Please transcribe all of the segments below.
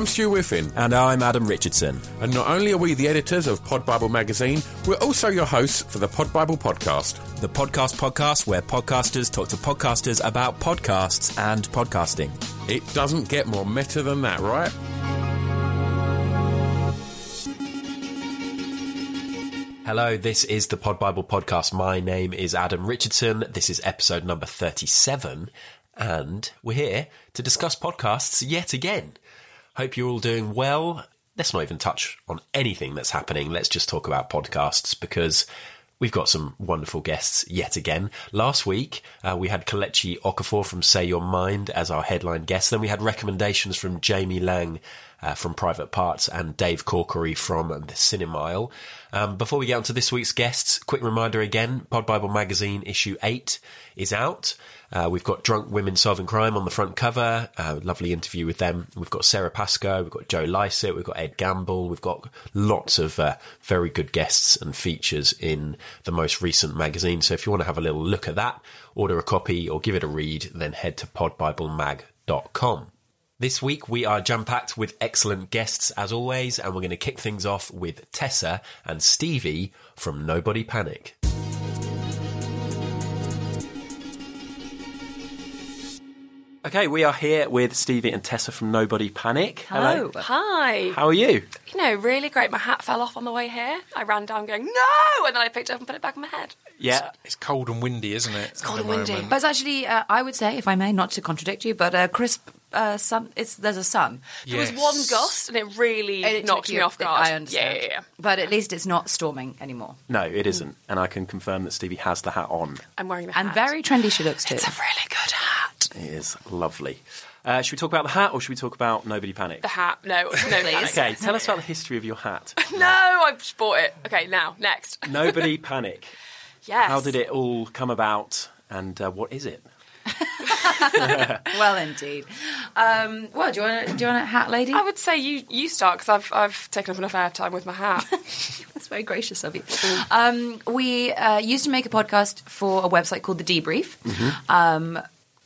I'm Stu Whiffin, And I'm Adam Richardson. and not only are we the editors of Pod Bible magazine, we're also your hosts for the Pod Bible podcast. The podcast podcast where podcasters talk to podcasters about podcasts and podcasting. It doesn't get more meta than that, right? Hello, this is the Pod Bible podcast. My name is Adam Richardson. This is episode number 37, and we're here to discuss podcasts yet again. Hope you're all doing well. Let's not even touch on anything that's happening. Let's just talk about podcasts because we've got some wonderful guests yet again. Last week, uh, we had Kelechi Okafor from Say Your Mind as our headline guest. Then we had recommendations from Jamie Lang uh, from Private Parts and Dave Corkery from the Cinemile. Um, before we get on to this week's guests, quick reminder again, Pod Bible Magazine issue 8 is out. Uh, we've got Drunk Women Solving Crime on the front cover. Uh, lovely interview with them. We've got Sara Pascoe, we've got Joe Lycett, we've got Ed Gamble, we've got lots of uh, very good guests and features in the most recent magazine. So if you want to have a little look at that, order a copy or give it a read, then head to podbiblemag.com. This week we are jam packed with excellent guests as always, and we're going to kick things off with Tessa and Stevie from Nobody Panic. Okay, we are here with Stevie and Tessa from Nobody Panic. Hello. Hi. How are you? You know, really great. My hat fell off on the way here. I ran down going, no! And then I picked it up and put it back on my head. Yeah. It's cold and windy, isn't it? It's cold and windy. But it's actually, uh, I would say, if I may, not to contradict you, but uh, crisp uh, sun. It's there's a sun. There was one gust and it really And it knocked me you- off guard. I understand. Yeah, yeah, yeah. But at least it's not storming anymore. No, it isn't. And I can confirm that Stevie has the hat on. I'm wearing the hat, And very trendy she looks too. It's a really good hat. It is lovely. Uh, should we talk about the hat or should we talk about Nobody Panic? The hat. No, no, please. Okay, tell us about the history of your hat. No, I just bought it. Okay, now, next. Nobody Panic. Yes. How did it all come about and uh, what is it? well, indeed. Um, well, do you want do you want a hat, lady? I would say you, you start because I've, I've taken up enough airtime with my hat. That's very gracious of you. Um, we uh, used to make a podcast for a website called The Debrief. Um,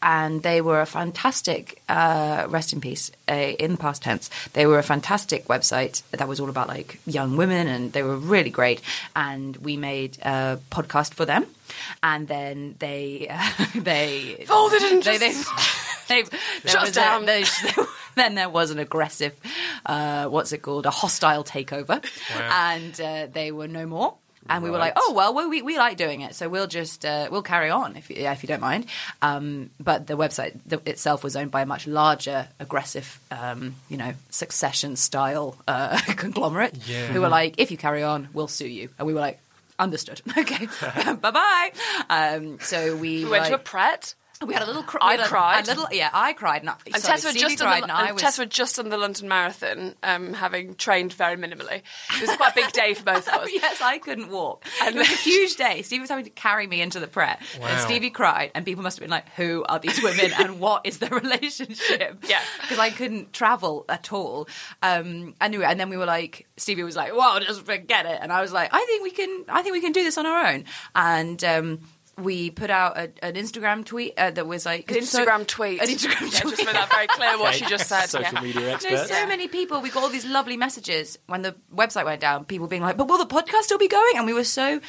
and they were a fantastic, uh, rest in peace, uh, in the past tense. They were a fantastic website that was all about like young women, and they were really great. And we made a podcast for them, and then they they Folded and they, they, just- they, there Shut down. A, there- then there was an aggressive, uh, what's it called, a hostile takeover, and uh, they were no more. And we were like, oh well, we, we, we like doing it, so we'll just uh, we'll carry on if you, if you don't mind. Um, but the website th- itself was owned by a much larger, aggressive, um, you know, succession style uh, conglomerate Yeah. who were like, if you carry on, we'll sue you. And we were like, understood. Okay, bye bye. Um, so we, We went to a pret. We had a little. Cr- I we had a- cried. A little, yeah, I cried. Not, I- And sorry, Tessa had Stevie just done cried, the, and I and was. Tessa had just done the London Marathon, um, having trained very minimally. It was quite a big day for both of us. yes, I couldn't walk. And- it was a huge day. Stevie was having to carry me into the pret, and Stevie cried, and people must have been like, "Who are these women, and what is their relationship?" Yeah. because I couldn't travel at all. Um, anyway, and then we were like, Stevie was like, "Well, just forget it," and I was like, "I think we can. I think we can do this on our own." And um, we put out a, an Instagram tweet uh, that was like An Instagram tweet. An Instagram Yeah, tweet. just made that very clear what she just said. Social yeah. media There's experts. so many people. We got all these lovely messages when the website went down. People being like, "But will the podcast still be going?" And we were so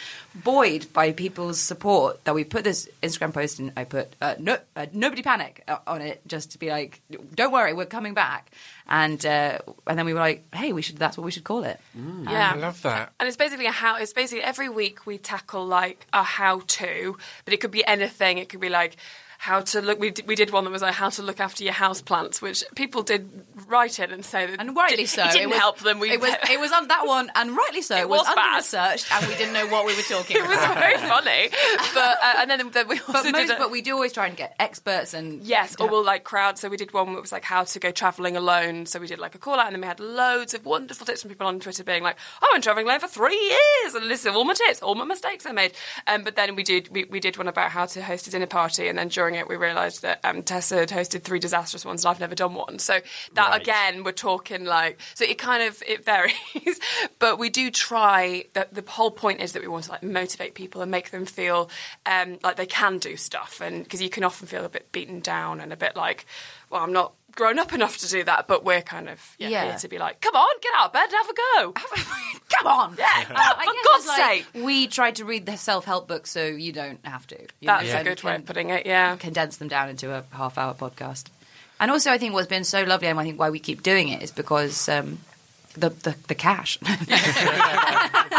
buoyed by people's support that we put this Instagram post and I put uh, no, uh, nobody panic uh, on it just to be like, "Don't worry, we're coming back." And uh, and then we were like, "Hey, we should. That's what we should call it." Yeah. I love that. And it's basically a how. It's basically every week we tackle like a how to, but it could be anything. It could be like how to look. We did, we did one that was like how to look after your house plants, which people did write in and say that And rightly it, so. It didn't was, help them. We it was it was on that one, and rightly so. It, was was, under bad. researched, and we didn't know what we were talking about. it was very funny, but uh, and then, then we also But, did. most, a- but we do always try and get experts and Yes, or we'll like crowd. So we did one that was like how to go travelling alone. So we did like a call out, and then we had loads of wonderful tips from people on Twitter being like, "Oh, I'm travelling alone for three years, and listen, all my tips, all my mistakes I made." Um, but then we did we, we did one about how to host a dinner party, and then during it we realised that um, Tessa had hosted three disastrous ones, and I've never done one. So that Right. again, we're talking like so it kind of it varies, but we do try. The, the whole point is that we want to like motivate people and make them feel um, like they can do stuff, and because you can often feel a bit beaten down and a bit like, well, I'm not grown up enough to do that, but we're kind of yeah, Yeah. here to be like, come on, get out of bed and have a go. Come on. Yeah, Uh, for God's like, sake. We tried to read the self help books so you don't have to. you That's know, a good way of putting it. Yeah. Condense them down into a half hour podcast. And also, I think what's been so lovely, and I think why we keep doing it is because um, the, the the cash,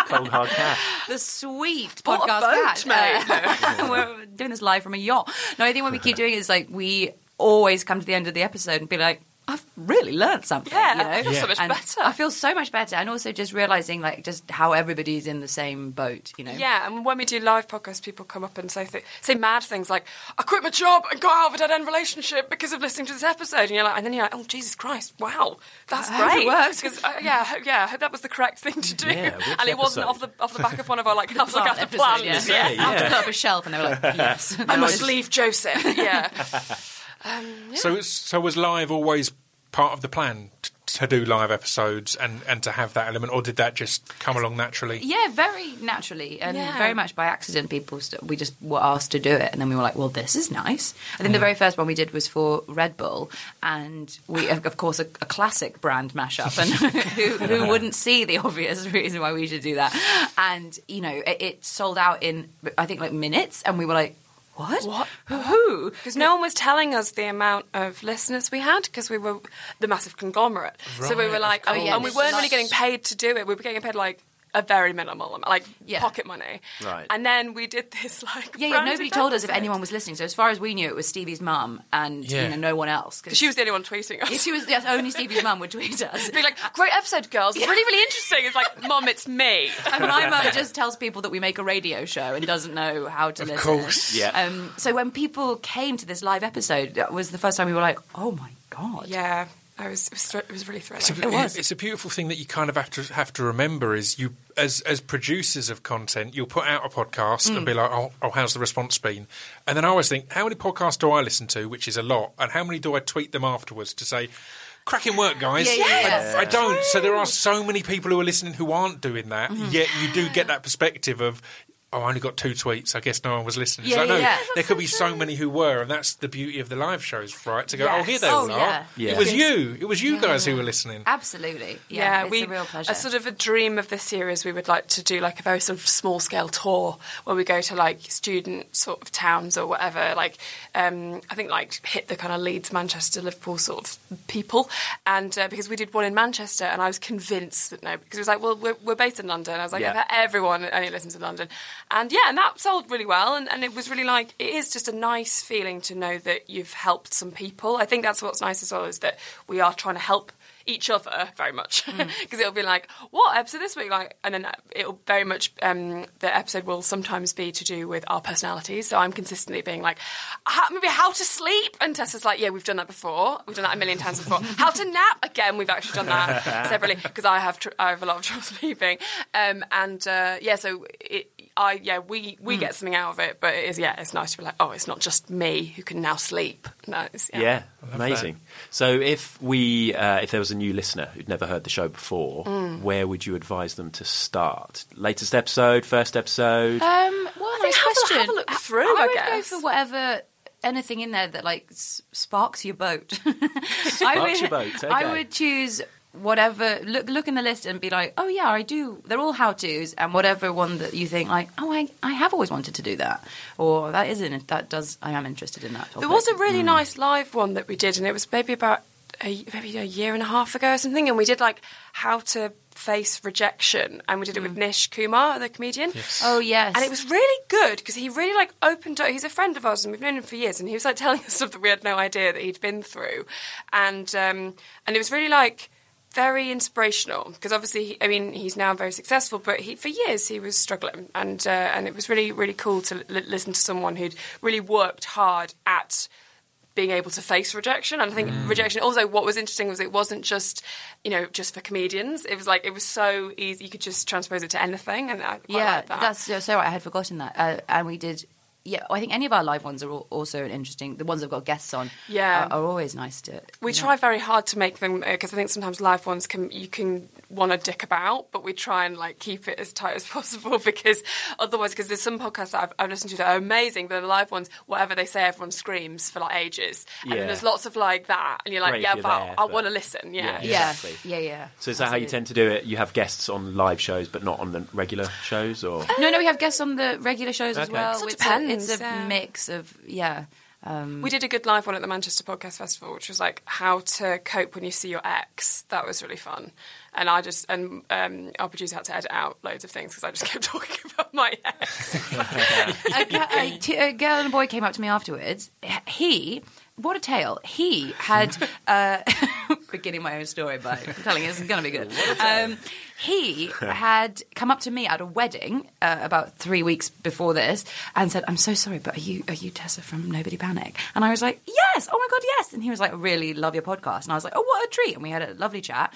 Cold hard cash. the sweet Bought a podcast boat, cash. mate. Uh, we're doing this live from a yacht. No, I think what we keep doing is like we always come to the end of the episode and be like. I've really learned something. Yeah, you know? I feel so much And better. I feel so much better, and also just realizing like just how everybody's in the same boat. You know, Yeah, and when we do live podcasts, people come up and say th- say mad things like, "I quit my job and got out of a dead end relationship because of listening to this episode," and you're like, and then you're like, "Oh Jesus Christ, wow, that's I hope it great." works. Because uh, yeah, yeah, I hope that was the correct thing to do, Yeah, and it wasn't off the off the back of one of our like have a look after episode, plans. yeah. Yeah. I have to put up a shelf, and they were like, "Yes." I must leave Joseph. Yeah, Um, so, so was live always part of the plan t- to do live episodes and, and to have that element, or did that just come along naturally? Yeah, very naturally and Yeah. very much by accident. People, st- we just were asked to do it, and then we were like, "Well, this is nice." I think the mm. very first one we did was for Red Bull, and we, of of course, a, a classic brand mashup, and who, who wouldn't see the obvious reason why we should do that? And you know, it, it sold out in I think like minutes, and we were like, "What? What? Who?" because no one was telling us the amount of listeners we had because we were the massive conglomerate. so we were like, and, Oh, yeah, and we weren't really getting paid to do it. We were getting paid like a very minimal, amount, like Yeah. pocket money. Right. And then we did this like Yeah, yeah, nobody told us if anyone was listening. So as far as we knew, it was Stevie's mum and Yeah. you know no one else. Cause She was the only one tweeting us. if she was yes, only Stevie's mum would tweet us. Be like, great episode, girls. Really, really interesting. It's like, Mum, it's me. And my mum just tells people that we make a radio show and doesn't know how to listen. Of course. Yeah. Um, so when people came to this live episode, that was the first time we were like, "Oh my god!" Yeah, I was. It was, it was really It's thrilling. a, It was. it's a beautiful thing that you kind of have to have to remember is you as as producers of content you'll put out a podcast and be Mm. like oh, oh how's the response been and then I always think how many podcasts do I listen to which is a lot and how many do I tweet them afterwards to say cracking work guys yeah. I, I don't so there are so many people who are listening who aren't doing that Mm-hmm. yet you do get that perspective of Oh, I only got two tweets. I guess no one was listening. Yeah, so I know yeah. there could be so many who were, and that's the beauty of the live shows, right? To go, oh, here they Oh, all yeah. are. Yeah. It was you. It was you guys who were listening. Absolutely. Yeah, Yeah, it's we a real pleasure. A sort of a dream of this series. We would like to do like a very sort of small scale tour where we go to like student sort of towns or whatever. Like um, I think like hit the kind of Leeds, Manchester, Liverpool sort of people. And uh, because we did one in Manchester, and I was convinced that no, because it was like, well, we're, we're based in London. I was like, Yeah. Everyone only listens in London, and yeah, and that sold really well. And, and it was really like it is just a nice feeling to know that you've helped some people. I think that's what's nice as well is that we are trying to help each other very much. Because it'll be like what episode this week? Like and then it'll very much um the episode will sometimes be to do with our personalities. So i'm consistently being like how, maybe how to sleep? And tessa's like yeah we've done that before. We've done that a million times before. How to nap? Again we've actually done that separately because i have tr- i have a lot of trouble sleeping. Um and uh yeah so it I yeah we we get something out of it, but it is yeah it's nice to be like oh it's not just me who can now sleep. No, it's, yeah. Yeah, amazing. So if we, uh, if there was a new listener who'd never heard the show before, Mm. where would you advise them to start? Latest episode, first episode? Um, well, think nice have a- question. have a look through, I, I would guess. go for whatever anything in there that like sparks your boat. I Sparks would, your boat, okay. I would choose whatever. Look, look in the list and be like, oh yeah, I do. They're all how tos, and whatever one that you think like, oh, I, I have always wanted to do that, or that isn't. That does. I am interested in that. There was a really nice live one that we did, and it was maybe about a, maybe a year and a half ago or something, and we did like how to face rejection, and we did it with Nish Kumar, the comedian. Oh yes, And it was really good because he really like opened up. He's a friend of ours, and we've known him for years. And he was like telling us stuff that we had no idea that he'd been through, and um, and it was really like very inspirational because obviously, he, I mean, he's now very successful, but he for years he was struggling, and uh, and it was really really cool to l- listen to someone who'd really worked hard at being able to face rejection. And I think rejection also what was interesting was it wasn't just, you know, just for comedians. It was like it was so easy you could just transpose it to anything and I quite yeah, like that. that's so, so right. I had forgotten that, uh, and we did. Yeah, I think any of our live ones are al- also interesting. The ones that have got guests on, Yeah. are, are always nice to. We you know. try very hard to make them uh, because I think sometimes live ones can you can want to dick about, but we try and like keep it as tight as possible because otherwise, because there's some podcasts that I've, I've listened to that are amazing, but the live ones, whatever they say, everyone screams for like ages, and Yeah. then there's lots of like that, and you're like, Great yeah, you're but there, I but- want to listen, yeah. Yeah. Yeah, Exactly. yeah, yeah. So is that how you tend to do it? You have guests on live shows, but not on the regular shows, or No, no, we have guests on the regular shows as well. So it depends, it's a yeah. mix of yeah. We did a good live one at the Manchester Podcast Festival, which was like how to cope when you see your ex. That was really fun, and I just and um, our producer had to edit out loads of things because I just kept talking about my ex. a, gu- a t- a girl and a boy came up to me afterwards. He, what a tale! He had uh, beginning my own story by telling you this is going to be good. Um, he had come up to me at a wedding uh, about three weeks before this and said, "I'm so sorry, but are you are you Tessa from Nobody Panic?" And I was like, "Yes, oh my god, yes!" And he was like, "I really love your podcast," and I was like, "Oh, what a treat!" And we had a lovely chat.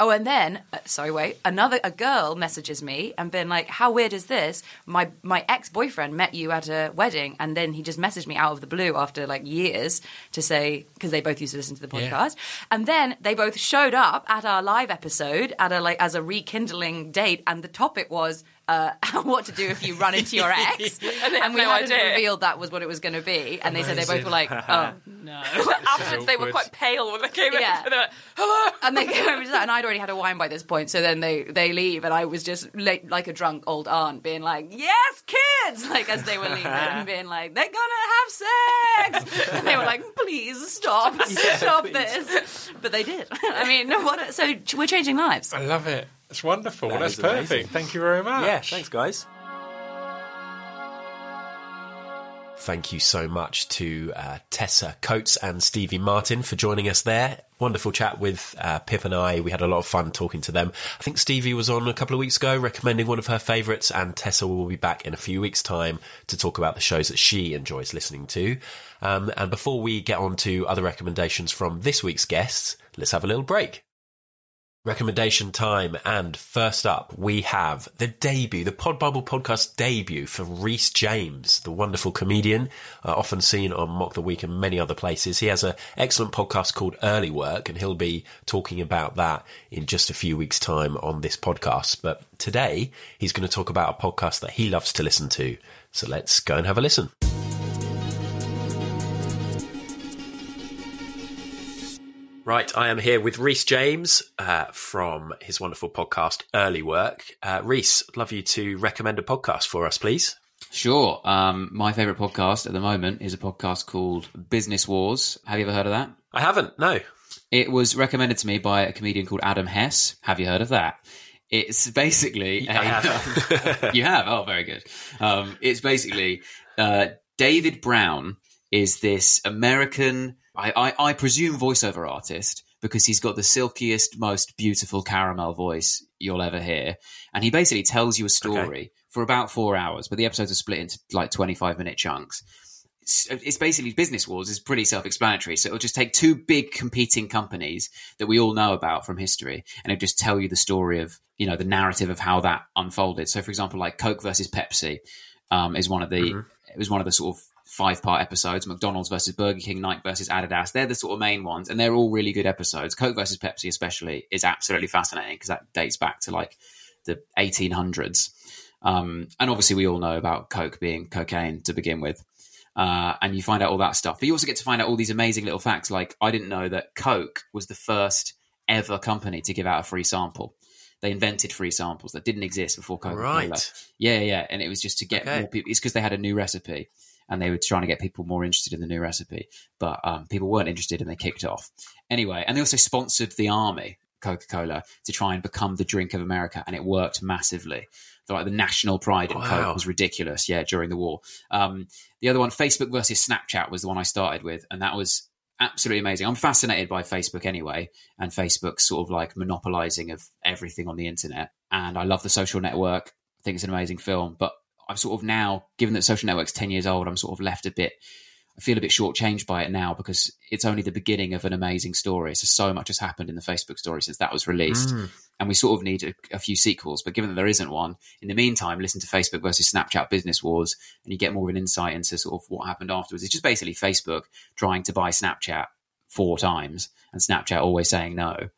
Oh, and then uh, sorry, wait. Another a girl messages me and been like, "How weird is this? My my ex boyfriend met you at a wedding, and then he just messaged me out of the blue after like years to say because they both used to listen to the Yeah. podcast, and then they both showed up at our live episode at a like as a rekindling date, and the topic was." Uh, what to do if you run into your ex? And they we no hadn't idea. revealed that was what it was going to be, and they said they both were like, "Oh no!" Afterwards, they were quite pale when they came Yeah. in. And they were like, Hello. and they came over to that, and I'd already had a wine by this point. So then they they leave, and I was just like, like a drunk old aunt, being like, "Yes, kids!" Like as they were leaving, and being like, "They're gonna have sex," and they were like, "Please stop, stop please. this." But they did. I mean, what? A, so we're changing lives. I love it. It's wonderful. That That's is amazing. perfect. Thank you very much. yeah, thanks, guys. Thank you so much to uh, Tessa Coates and Stevie Martin for joining us there. Wonderful chat with uh, Pip and I. We had a lot of fun talking to them. I think Stevie was on a couple of weeks ago recommending one of her favourites, and Tessa will be back in a few weeks' time to talk about the shows that she enjoys listening to. Um, and before we get on to other recommendations from this week's guests, let's have a little break. Recommendation time, and first up, we have the debut, the Pod Bible podcast debut for Rhys James, the wonderful comedian, uh, often seen on Mock the Week and many other places. He has an excellent podcast called Early Work, and he'll be talking about that in just a few weeks' time on this podcast. But today, he's going to talk about a podcast that he loves to listen to. So let's go and have a listen. Right, I am here with Rhys James uh, from his wonderful podcast Early Work. Uh, Rhys, I'd love you to recommend a podcast for us, please. Sure. Um, my favorite podcast at the moment is a podcast called Business Wars. Have you ever heard of that? I haven't, no. It was recommended to me by a comedian called Adam Hess. Have you heard of that? It's basically I a- have. you have. Oh, very good. Um, it's basically uh, David Brown is this American, I, I, I presume, voiceover artist because he's got the silkiest, most beautiful caramel voice you'll ever hear, and he basically tells you a story for about four hours, but the episodes are split into like twenty-five minute chunks. It's, it's basically business wars is pretty self-explanatory. So it'll just take two big competing companies that we all know about from history, and it'll just tell you the story of you know the narrative of how that unfolded. So, for example, like Coke versus Pepsi um, is one of the it was one of the sort of five part episodes. McDonald's versus Burger King, Nike versus Adidas. They're the sort of main ones, and they're all really good episodes. Coke versus Pepsi, especially, is absolutely fascinating because that dates back to like the 1800s. Um, and obviously, we all know about Coke being cocaine to begin with. Uh, and you find out all that stuff. But you also get to find out all these amazing little facts. Like, I didn't know that Coke was the first ever company to give out a free sample. They invented free samples that didn't exist before Coca Cola. Right. Yeah, yeah. And it was just to get Okay. more people. It's because they had a new recipe and they were trying to get people more interested in the new recipe. But um, people weren't interested and they kicked off. Anyway, and they also sponsored the army, Coca Cola, to try and become the drink of America. And it worked massively. So, like the national pride in Wow. Coke was ridiculous. Yeah, during the war. Um, the other one, Facebook versus Snapchat, was the one I started with. And that was absolutely amazing. I'm fascinated by Facebook anyway, and Facebook's sort of like monopolizing of everything on the internet. And I love the social network. I think it's an amazing film. But I'm sort of now, given that Social Network's 10 years old, I'm sort of left a bit. I feel a bit shortchanged by it now because it's only the beginning of an amazing story. So so much has happened in the Facebook story since that was released, mm. and we sort of need a, a few sequels. But given that there isn't one, in the meantime, listen to Facebook versus Snapchat Business Wars, and you get more of an insight into sort of what happened afterwards. It's just basically Facebook trying to buy Snapchat four times, and Snapchat always saying no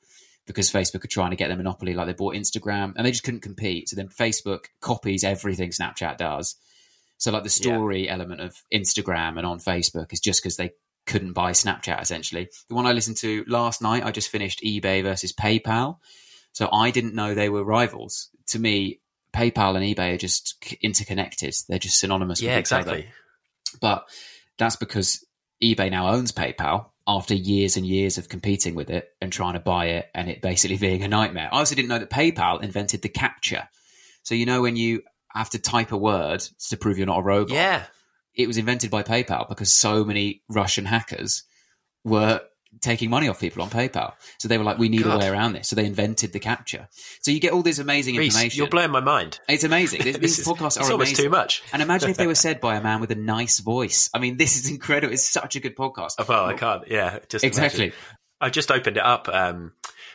because Facebook are trying to get the monopoly like they bought Instagram and they just couldn't compete. So then Facebook copies everything Snapchat does. So like the story element of Instagram and on Facebook is just because they couldn't buy Snapchat essentially. The one I listened to last night, I just finished eBay versus PayPal. So I didn't know they were rivals. To me, PayPal and eBay are just interconnected. They're just synonymous Yeah, with each other exactly. but that's because eBay now owns PayPal after years and years of competing with it and trying to buy it and it basically being a nightmare. I also didn't know that PayPal invented the captcha. So you know when you have to type a word to prove you're not a robot. Yeah. It was invented by PayPal because so many Russian hackers were taking money off people on PayPal. So they were like, we need a way around this. So they invented the captcha. So you get all this amazing Rhys, information. you're blowing my mind. It's amazing. These, This these is- podcasts it's are almost too much. And imagine if they were said by a man with a nice voice. I mean, this is incredible. It's such a good podcast. Well, I can't. Yeah, just Exactly. imagine. I just opened it up, um,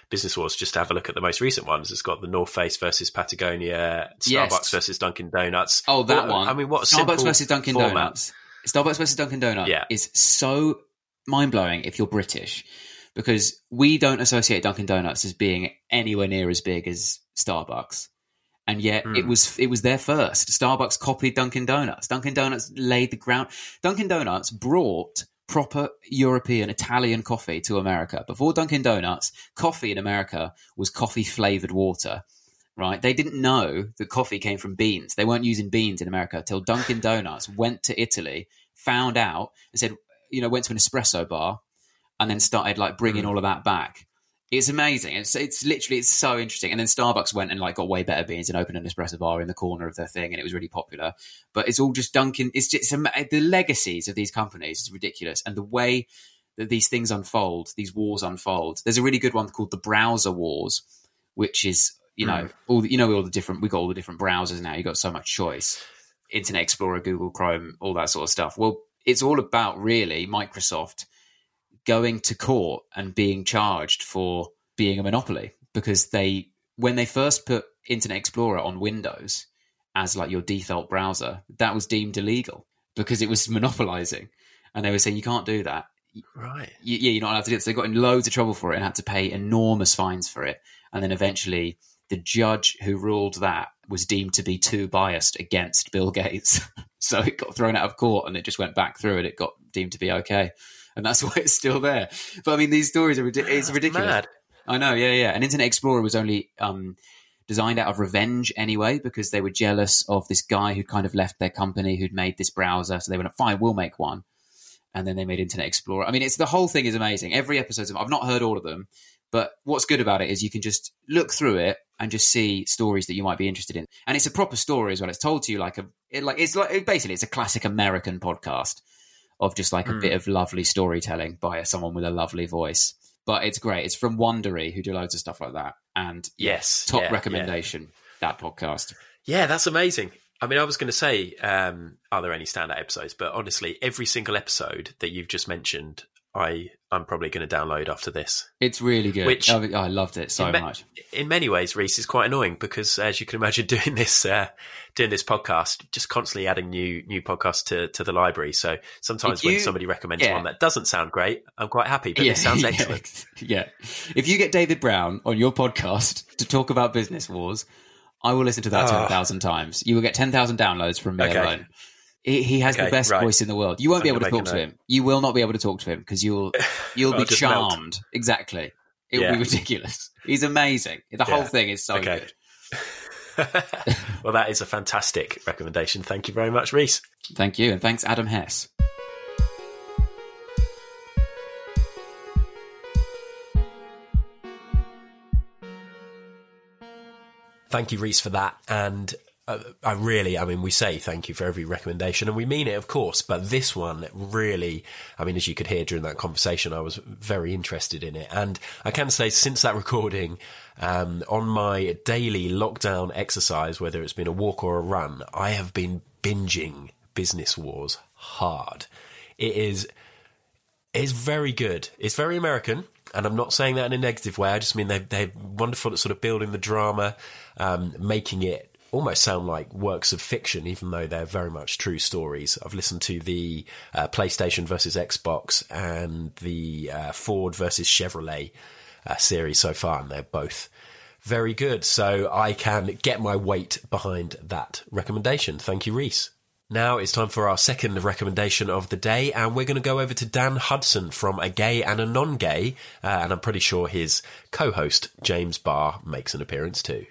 Business Wars, just to have a look at the most recent ones. It's got the North Face versus Patagonia, Starbucks Yes. versus Dunkin' Donuts. Oh, that What- one. I mean, what a Starbucks versus Dunkin' format. Donuts. Starbucks versus Dunkin' Donut Yeah. is so mind blowing if you're British because we don't associate Dunkin' Donuts as being anywhere near as big as Starbucks. And yet it Hmm. was it was there first. Starbucks copied Dunkin' Donuts. Dunkin' Donuts laid the ground. Dunkin' Donuts brought proper European Italian coffee to America. Before Dunkin' Donuts, coffee in America was coffee flavored water right? They didn't know that coffee came from beans. They weren't using beans in America till Dunkin' Donuts went to Italy, found out, and said, you know, went to an espresso bar, and then started like bringing mm. all of that back. It's amazing. It's it's literally it's so interesting. And then Starbucks went and like got way better beans and opened an espresso bar in the corner of their thing, and it was really popular. But it's all just Dunkin'. It's just it's the legacies of these companies is ridiculous, and the way that these things unfold, these wars unfold. There's a really good one called the Browser Wars, which is you know mm. all the, you know all the different we got all the different browsers now. You got so much choice, Internet Explorer, Google Chrome, all that sort of stuff. Well, it's all about really Microsoft going to court and being charged for being a monopoly because they when they first put Internet Explorer on Windows as like your default browser, that was deemed illegal because it was monopolizing, and they were saying you can't do that Right. y- yeah, you're not allowed to do it. So they got in loads of trouble for it and had to pay enormous fines for it. And then eventually, the judge who ruled that was deemed to be too biased against Bill Gates. so it got thrown out of court and it just went back through and it got deemed to be okay. And that's why it's still there. But I mean, these stories are ridic- it's ridiculous. mad. I know, yeah, yeah. And Internet Explorer was only um, designed out of revenge anyway, because they were jealous of this guy who'd kind of left their company who'd made this browser. So they went, fine, we'll make one and then they made Internet Explorer. I mean, it's the whole thing is amazing. Every episode, of, I've not heard all of them, but what's good about it is you can just look through it and just see stories that you might be interested in, and it's a proper story as well. It's told to you like a it, like it's like basically it's a classic American podcast of just like a bit of lovely storytelling by someone with a lovely voice. But it's great. It's from Wondery, who do loads of stuff like that, and Yes. top yeah, yeah. recommendation that podcast. Yeah, that's amazing. I mean, I was going to say, um, are there any standout episodes? But honestly, every single episode that you've just mentioned, I I'm probably going to download after this. It's really good. Which- I, I loved it so in, ma- much. in many ways, Rhys is quite annoying because, as you can imagine, doing this uh, doing this podcast, just constantly adding new new podcasts to, to the library. So sometimes If when somebody recommends yeah. one that doesn't sound great, I'm quite happy. But this sounds yeah, excellent. Yeah. If you get David Brown on your podcast to talk about business wars, I will listen to that Oh. 10,000 times. You will get 10,000 downloads from me Okay. alone. He, he has the best right. voice in the world. You won't I'm be able to talk to him. You will not be able to talk to him because you'll you'll be just melt. charmed. Exactly. It will be ridiculous. He's amazing. The Yeah. whole thing is so Okay. good. well, that is a fantastic recommendation. Thank you very much, Rhys. Thank you. And thanks, Adam Hess. Thank you, Rhys, for that. And uh, I really, I mean, we say thank you for every recommendation, and we mean it, of course. But this one really, I mean, as you could hear during that conversation, I was very interested in it. And I can say, since that recording, um, on my daily lockdown exercise, whether it's been a walk or a run, I have been binging Business Wars hard. It is it's very good. It's very American, and I'm not saying that in a negative way. I just mean they they're wonderful at sort of building the drama, um, making it almost sound like works of fiction, even though they're very much true stories. I've listened to the uh, PlayStation versus Xbox and the uh, Ford versus Chevrolet uh, series so far, and they're both very good. So I can get my weight behind that recommendation. Thank you, Rhys. Now it's time for our second recommendation of the day, and we're going to go over to Dan Hudson from A Gay and a Non Gay, uh, and I'm pretty sure his co host, James Barr, makes an appearance too.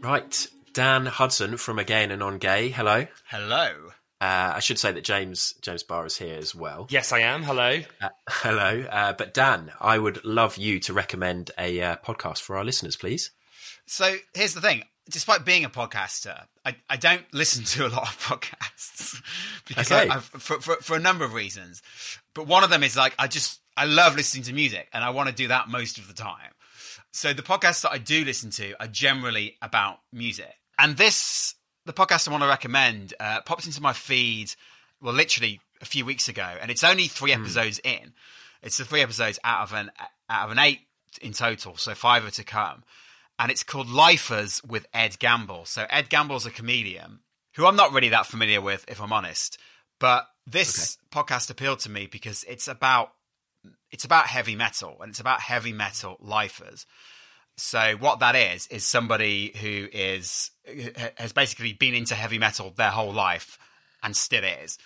Right, Dan Hudson from A Gay and a Non Gay, hello. Hello. Uh, I should say that James James Barr is here as well. Yes, I am. Hello. Uh, hello, uh, but Dan, I would love you to recommend a uh, podcast for our listeners, please. So here's the thing. Despite being a podcaster, I, I don't listen to a lot of podcasts because Okay. I, I've, for, for, for a number of reasons. But one of them is like I just I love listening to music and I want to do that most of the time. So the podcasts that I do listen to are generally about music. And this, the podcast I want to recommend, uh, popped into my feed, well, literally a few weeks ago, and it's only three episodes in. It's the three episodes out of an out of an eight in total, so five are to come. And it's called Lifers with Ed Gamble. So Ed Gamble's a comedian who I'm not really that familiar with, if I'm honest. But this podcast appealed to me because it's about it's about heavy metal and it's about heavy metal lifers. So what that is is somebody who is has basically been into heavy metal their whole life and still is.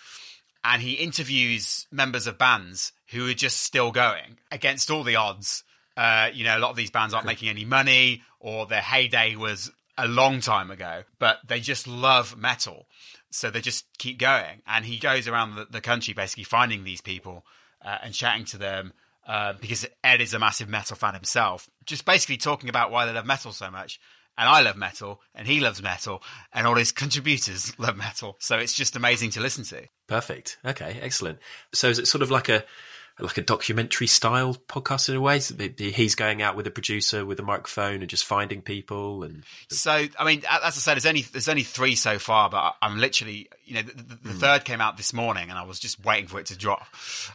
And he interviews members of bands who are just still going against all the odds. Uh, you know, a lot of these bands aren't making any money, or their heyday was a long time ago, but they just love metal. So they just keep going. And he goes around the, the country basically finding these people uh, and chatting to them uh, because Ed is a massive metal fan himself. Just basically talking about why they love metal so much. And I love metal, and he loves metal, and all his contributors love metal. So it's just amazing to listen to. Perfect. Okay, excellent. So is it sort of like a like a documentary style podcast in a way? So He's going out with a producer with a microphone and just finding people and So, I mean, as I said, there's only there's only three so far, but I'm literally, you know, the, the, the third came out this morning, and I was just waiting for it to drop.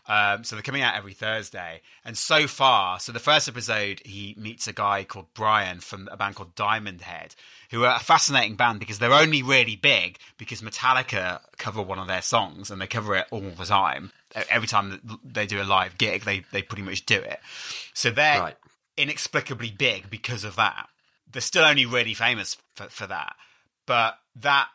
Um, so they're coming out every Thursday, and so far, so the first episode, he meets a guy called Brian from a band called Diamond Head, who are a fascinating band because they're only really big because Metallica cover one of their songs, and they cover it all the time. Every time they do a live gig, they they pretty much do it. So they're Right. inexplicably big because of that. They're still only really famous for, for that. But that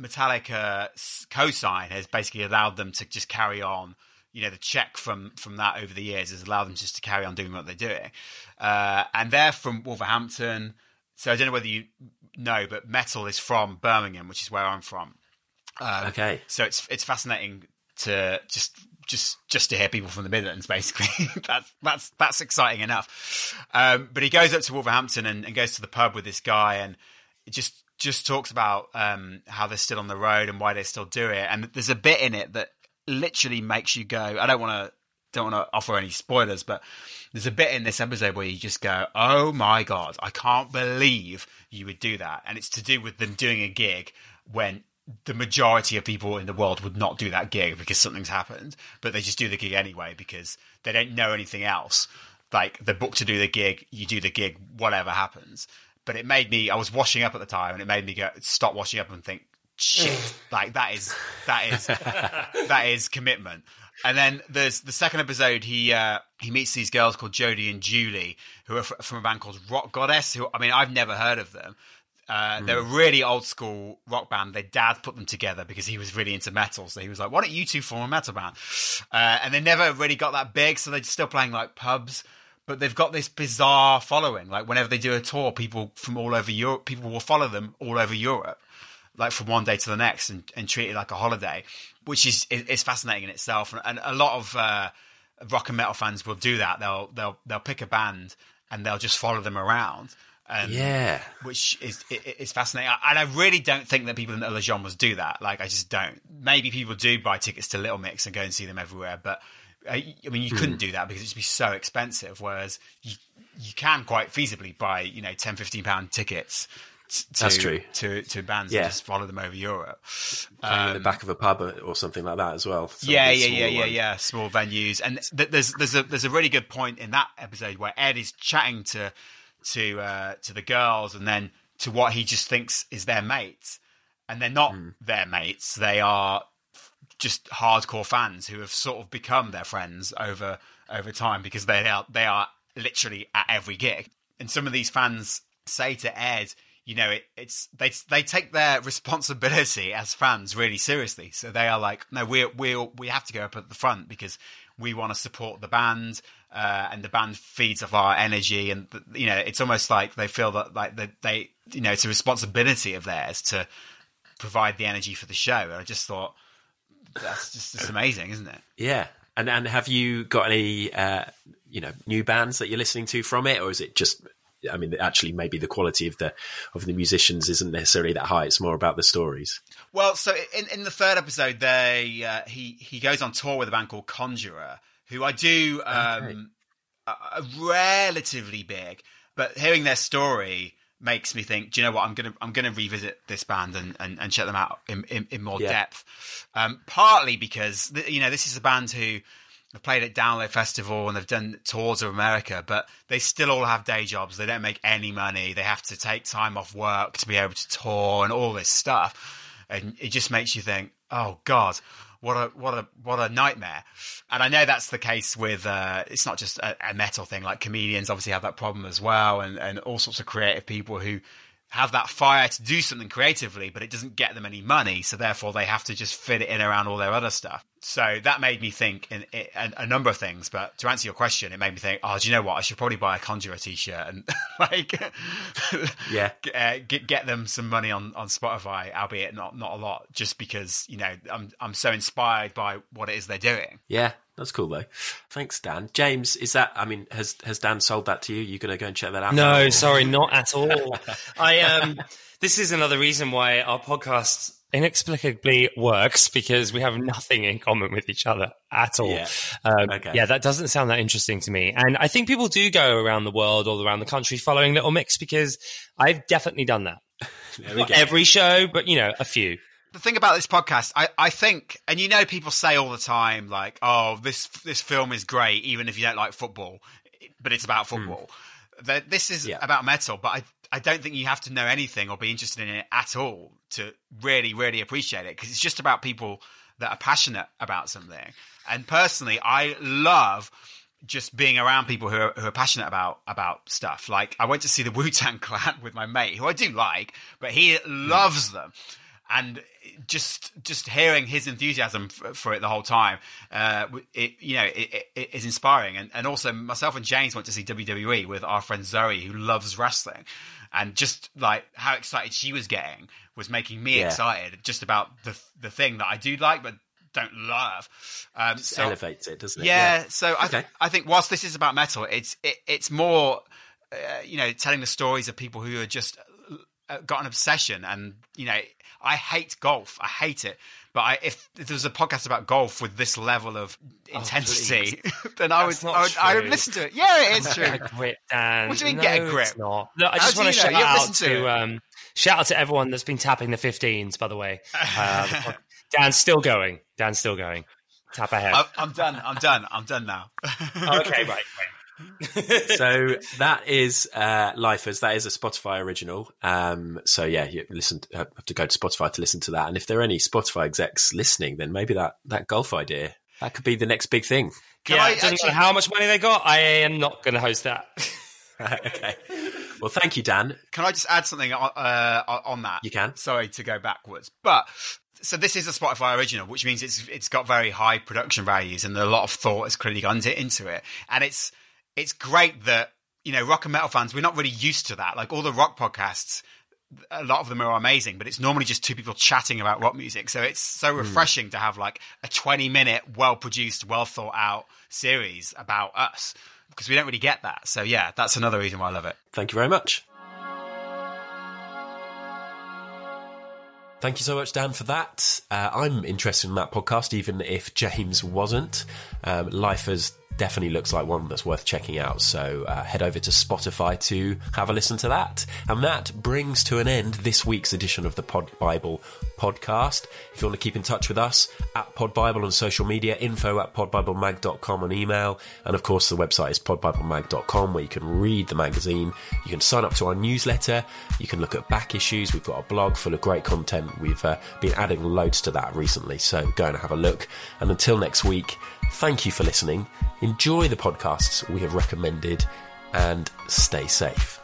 Metallica co-sign has basically allowed them to just carry on. You know, the check from from that over the years has allowed them just to carry on doing what they're doing. Uh, and they're from Wolverhampton. So I don't know whether you know, but metal is from Birmingham, which is where I'm from. Um, Okay. So it's it's fascinating to just just just to hear people from the Midlands. Basically, that's that's that's exciting enough. Um, but he goes up to Wolverhampton and, and goes to the pub with this guy, and just just talks about um, how they're still on the road and why they still do it. And there's a bit in it that literally makes you go. I don't want to don't want to offer any spoilers, but there's a bit in this episode where you just go, "Oh my god, I can't believe you would do that," and it's to do with them doing a gig when the majority of people in the world would not do that gig because something's happened, but they just do the gig anyway because they don't know anything else. Like they're booked to do the gig, you do the gig, whatever happens. But it made me. I was washing up at the time, and it made me go stop washing up and think, shit, like that is that is that is commitment. And then there's the second episode. He uh, he meets these girls called Jodie and Julie, who are f- from a band called Rock Goddess. Who I mean, I've never heard of them. Uh, They're a really old school rock band. Their dad put them together because he was really into metal. So he was like, "Why don't you two form a metal band?" Uh, and they never really got that big, so they're still playing like pubs. But they've got this bizarre following. Like whenever they do a tour, people from all over Europe, people will follow them all over Europe like from one day to the next and, and treat it like a holiday, which is is, is fascinating in itself. And, and a lot of uh, rock and metal fans will do that. They'll they'll they'll pick a band and they'll just follow them around. And, Yeah. which is i- i- is fascinating. And I really don't think that people in other genres do that. Like I just don't. Maybe people do buy tickets to Little Mix and go and see them everywhere, but. uh, I mean, you couldn't do that because it'd be so expensive. Whereas you, you can quite feasibly buy, you know, 10, 15 pound tickets to, That's true. to to bands Yeah. and just follow them over Europe. Playing in the back of a pub or something like that as well. Um, yeah, yeah, yeah, yeah, yeah. Small venues, and th- there's there's a there's a really good point in that episode where Ed is chatting to to uh, to the girls, and then to what he just thinks is their mates, and they're not Hmm. their mates. They are just hardcore fans who have sort of become their friends over over time because they are they are literally at every gig. And some of these fans say to Ed, you know, it, it's they they take their responsibility as fans really seriously. So they are like, no, we we we have to go up at the front because we want to support the band. Uh, and the band feeds off our energy, and you know it's almost like they feel that like they, they you know it's a responsibility of theirs to provide the energy for the show. And I just thought that's just it's amazing, isn't it? Yeah. And and have you got any uh, you know new bands that you're listening to from it, or is it just? I mean, actually, maybe the quality of the of the musicians isn't necessarily that high. It's more about the stories. Well, so in, in the third episode, they uh, he he goes on tour with a band called Conjurer, who I do um, are are relatively big, but hearing their story makes me think. Do you know what? I'm gonna I'm gonna revisit this band and, and, and check them out in in, in more Yeah. depth. Um, partly because th- you know this is a band who have played at Download Festival and they've done tours of America, but they still all have day jobs. They don't make any money. They have to take time off work to be able to tour and all this stuff. And it just makes you think, oh God, what a what a what a nightmare. And I know that's the case with uh, it's not just a, a metal thing. Like comedians obviously have that problem as well, and and all sorts of creative people who have that fire to do something creatively, but it doesn't get them any money, so therefore they have to just fit it in around all their other stuff. So that made me think in, in, a, a number of things. But to answer your question, it made me think, oh, do you know what? I should probably buy a Conjurer t-shirt and like, Yeah. g- uh, get get them some money on, on Spotify, albeit not not a lot, just because you know I'm I'm so inspired by what it is they're doing. Yeah, that's cool though. Thanks, Dan. James, is that? I mean, has has Dan sold that to you? You going to go and check that out? No, sorry, not at all. I um, this is another reason why our podcast inexplicably works because we have nothing in common with each other at all. Yeah. Um, Okay. yeah, that doesn't sound that interesting to me. And I think people do go around the world all around the country following Little Mix because I've definitely done that. Not go. every show, but you know, a few. the thing about this podcast, I, I think, and you know, people say all the time, like, "Oh, this this film is great, even if you don't like football, but it's about football." That this is Yeah. about metal, but I I don't think you have to know anything or be interested in it at all to really really appreciate it because it's just about people that are passionate about something. And personally, I love just being around people who are, who are passionate about about stuff. Like I went to see the Wu Tang Clan with my mate, who I do like, but he loves them, and just just hearing his enthusiasm for, for it the whole time, uh, it you know it, it, is inspiring. And and also myself and James went to see WWE with our friend Zoe, who loves wrestling. And just like how excited she was getting was making me Yeah. excited just about the the thing that I do like but don't love. Um, so elevates it, doesn't it? yeah, so I, th- Okay. I think whilst this is about metal, it's it, it's more, uh, you know, telling the stories of people who are just uh, got an obsession, and you know, I hate golf, I hate it. But I, if, if there was a podcast about golf with this level of intensity, then I would, I would, I would listen to it. Yeah, it is true. Get a grip, Dan. What do you mean no, get a grip? Not. Look, I How just want to shout out to to, um, shout out to everyone that's been tapping the 15s. By the way, uh, Dan's still going. Dan's still going. Tap ahead. I'm, I'm done. I'm done. I'm done now. okay, right. right. So that is uh, Lifers. That is a Spotify original. Um, so yeah, you listen. Have to go to Spotify to listen to that. And if there are any Spotify execs listening, then maybe that that golf idea that could be the next big thing. Can yeah, I it doesn't actually- matter how much money they got. I am not going to host that. okay. Well, thank you, Dan. Can I just add something on, uh, on that? You can. Sorry to go backwards, but so this is a Spotify original, which means it's it's got very high production values and a lot of thought has clearly gone into, into it, and it's it's great that you know rock and metal fans we're not really used to that. Like all the rock podcasts, a lot of them are amazing, but it's normally just two people chatting about rock music. So it's so refreshing to have like a twenty minute, well produced, well thought out series about us because we don't really get that. So yeah, that's another reason why I love it. Thank you very much. Thank you so much, Dan, for that. Uh, I'm interested in that podcast, even if James wasn't. Um, Lifers definitely looks like one that's worth checking out. So uh, head over to Spotify to have a listen to that. And that brings to an end this week's edition of the Pod Bible podcast. If you want to keep in touch with us, at Pod Bible on social media, info at podbiblemag.com on email. And of course, the website is podbiblemag.com where you can read the magazine. You can sign up to our newsletter. You can look at back issues. We've got a blog full of great content. We've uh, been adding loads to that recently. So go and have a look. And until next week, thank you for listening. Enjoy the podcasts we have recommended and stay safe.